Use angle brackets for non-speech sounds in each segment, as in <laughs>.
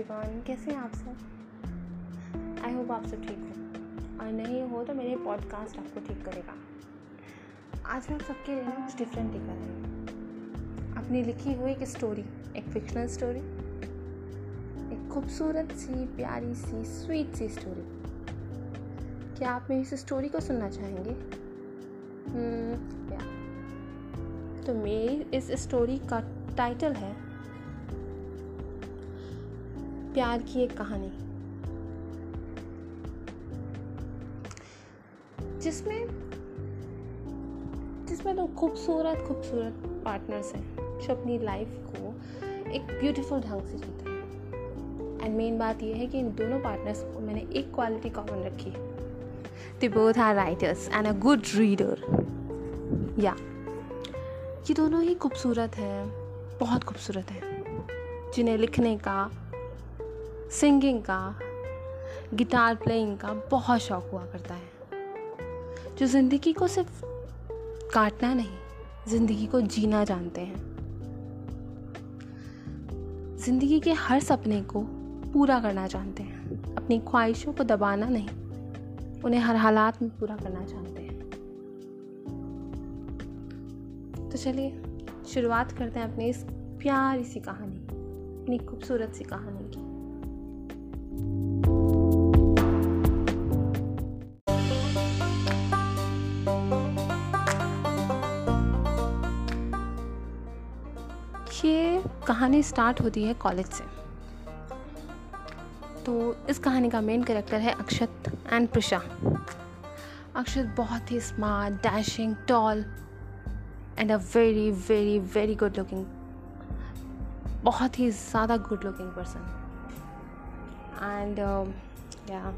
Everyone कैसे हैं आप सब? आई होप आप सब ठीक हो। और नहीं हो तो मेरे पॉडकास्ट आपको ठीक करेगा। आज मैं सबके लिए कुछ डिफरेंट लेकर आई अपनी लिखी हुई एक स्टोरी एक फिक्शनल स्टोरी एक खूबसूरत सी प्यारी सी स्वीट सी स्टोरी क्या आप मेरी इस स्टोरी को सुनना चाहेंगे? Hmm, तो मेरी इस स्टोरी का टाइटल है प्यार की एक कहानी। जिसमें जिसमें तो खूबसूरत खूबसूरत पार्टनर्स हैं, जो अपनी लाइफ को एक ब्यूटीफुल ढंग से जीते हैं। एंड मेन बात यह है कि इन दोनों पार्टनर्स को मैंने एक क्वालिटी कॉमन रखी है। They both are writers and a good reader या ये दोनों ही खूबसूरत हैं, बहुत खूबसूरत हैं। जिन्हें लिखने का सिंगिंग का, गिटार प्लेइंग का बहुत शौक हुआ करता है। जो ज़िंदगी को सिर्फ़ काटना नहीं, ज़िंदगी को जीना जानते हैं। ज़िंदगी के हर सपने को पूरा करना जानते हैं। अपनी ख्वाहिशों को दबाना नहीं, उन्हें हर हालात में पूरा करना चाहते हैं। तो चलिए, शुरुआत करते हैं अपनी इस प्यारी सी कहानी, अपनी खूबसूरत सी कहानी की। ये कहानी स्टार्ट होती है कॉलेज से। तो इस कहानी का मेन कैरेक्टर है अक्षत एंड प्रिशा। अक्षत बहुत ही smart dashing tall and a very very very good looking बहुत ही ज़्यादा गुड लुकिंग पर्सन एंड या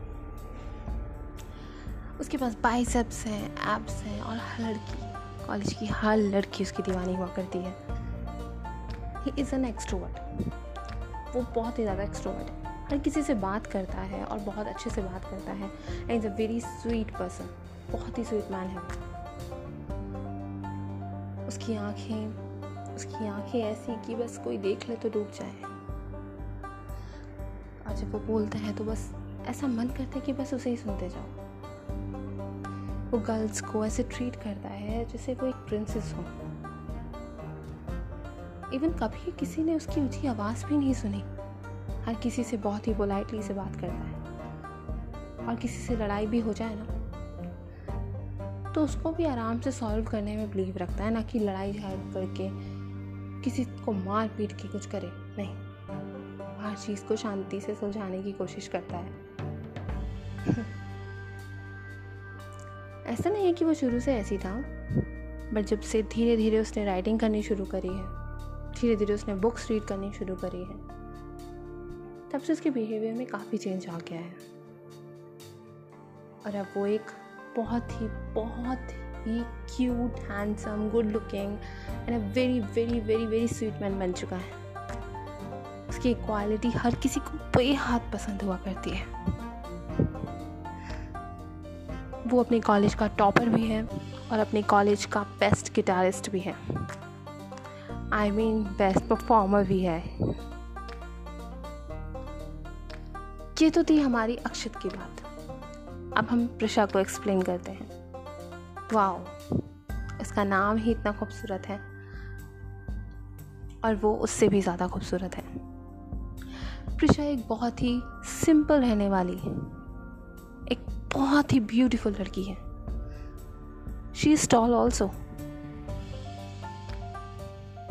उसके पास बाइसेप्स हैं एप्स हैं और हर लड़की कॉलेज की हर लड़की उसकी दीवानी हुआ करती है। ही इज़ एन एक्सट्रोवर्ट वो बहुत ही ज़्यादा एक्सट्रोवर्ट है। हर किसी से बात करता है और बहुत अच्छे से बात करता है। And is a very sweet person बहुत ही स्वीट मैन है उसकी आँखें, उसकी आँखें ऐसी कि बस कोई देख ले तो डूब जाए। और जब वो बोलता है तो बस ऐसा मन करता है कि बस उसे ही सुनते जाओ। वो गर्ल्स को ऐसे ट्रीट करता है जैसे वो एक प्रिंसेस हो। इवन कभी किसी ने उसकी ऊँची आवाज़ भी नहीं सुनी। हर किसी से बहुत ही पोलाइटली से बात करता है। और किसी से लड़ाई भी हो जाए ना तो उसको भी आराम से सॉल्व करने में बिलीव रखता है ना कि लड़ाई झगड़ करके किसी को मार पीट के कुछ करे। नहीं, हर चीज़ को शांति से सुलझाने की कोशिश करता है। <laughs> ऐसा नहीं है कि वो शुरू से ऐसी था बट जब से धीरे धीरे उसने राइटिंग करनी शुरू करी है धीरे धीरे उसने बुक्स रीड करनी शुरू करी है। तब से उसके बिहेवियर में काफ़ी चेंज आ गया है। और अब वो एक बहुत ही बहुत ही cute handsome good looking and a very very very very sweet man बन चुका है। उसकी क्वालिटी हर किसी को बेहद पसंद हुआ करती है। वो अपने कॉलेज का टॉपर भी है और अपने कॉलेज का बेस्ट गिटारिस्ट भी है। आई मीन बेस्ट परफॉर्मर भी है। ये तो थी हमारी अक्षत की बात। अब हम प्रशा को एक्सप्लेन करते हैं। वाओ इसका नाम ही इतना खूबसूरत है। और वो उससे भी ज़्यादा खूबसूरत है। प्रिशा एक बहुत ही सिंपल रहने वाली, एक बहुत ही ब्यूटीफुल लड़की है। शी इज़ टॉल ऑल्सो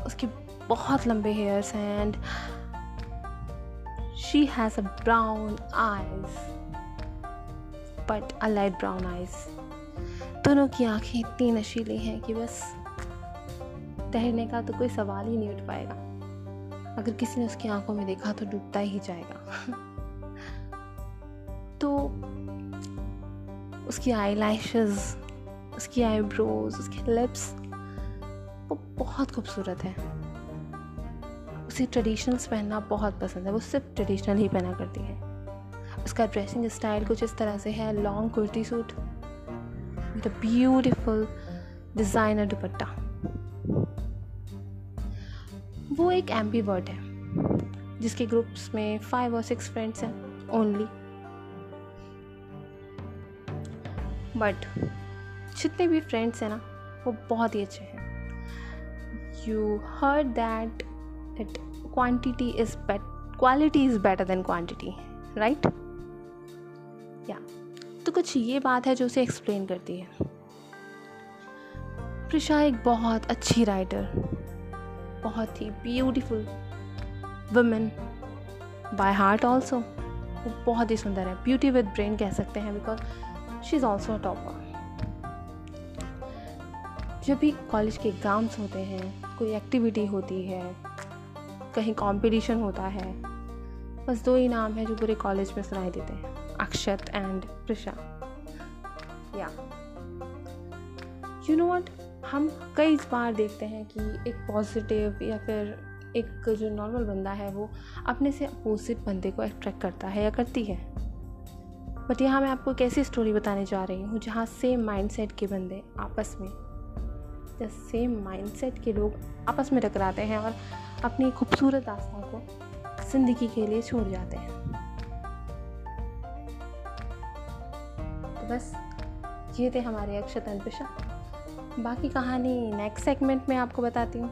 उसके बहुत लंबे हेयर्स हैं and she has a brown eyes but a light brown eyes दोनों की आँखें इतनी नशीली हैं कि बस तैरने का तो कोई सवाल ही नहीं उठ पाएगा। अगर किसी ने उसकी आँखों में देखा तो डूबता ही जाएगा। <laughs> तो उसकी आई लैशेस उसकी आईब्रोज उसके लिप्स बहुत खूबसूरत है। उसे ट्रेडिशनल्स पहनना बहुत पसंद है, वो सिर्फ़ ट्रेडिशनल ही पहना करती है। उसका ड्रेसिंग स्टाइल कुछ इस तरह से है long kurti suit with beautiful designer dupatta. वो एक एम्बी वर्ड है, जिसके ग्रुप्स में फाइव और सिक्स फ्रेंड्स हैं ओनली बट जितने भी फ्रेंड्स हैं ना, वो बहुत ही अच्छे हैं। You heard that that quantity is bet quality is better than quantity right या तो कुछ ये बात है जो उसे एक्सप्लेन करती है। प्रिशा एक बहुत अच्छी राइटर बहुत ही beautiful women by heart also वो बहुत ही सुंदर है। ब्यूटी विद ब्रेन कह सकते हैं because she is also a topper जब भी कॉलेज के एग्ज़ाम्स होते हैं कोई एक्टिविटी होती है, कहीं कंपटीशन होता है, बस दो ही नाम है जो पूरे कॉलेज में सुनाई देते हैं, अक्षत एंड प्रिशा। या यू नो वट हम कई बार देखते हैं कि एक पॉजिटिव या फिर एक जो नॉर्मल बंदा है, वो अपने से अपोजिट बंदे को अट्रैक्ट करता है या करती है। बट यहाँ मैं आपको एक ऐसी स्टोरी बताने जा रही हूँ जहाँ सेम माइंडसेट के बंदे आपस में या सेम माइंडसेट के लोग आपस में टकराते हैं और अपनी खूबसूरत आस्था को ज़िंदगी के लिए छोड़ जाते हैं। तो बस, ये थे हमारे अक्षत अनपिशा बाकी कहानी नेक्स्ट सेगमेंट में आपको बताती हूँ।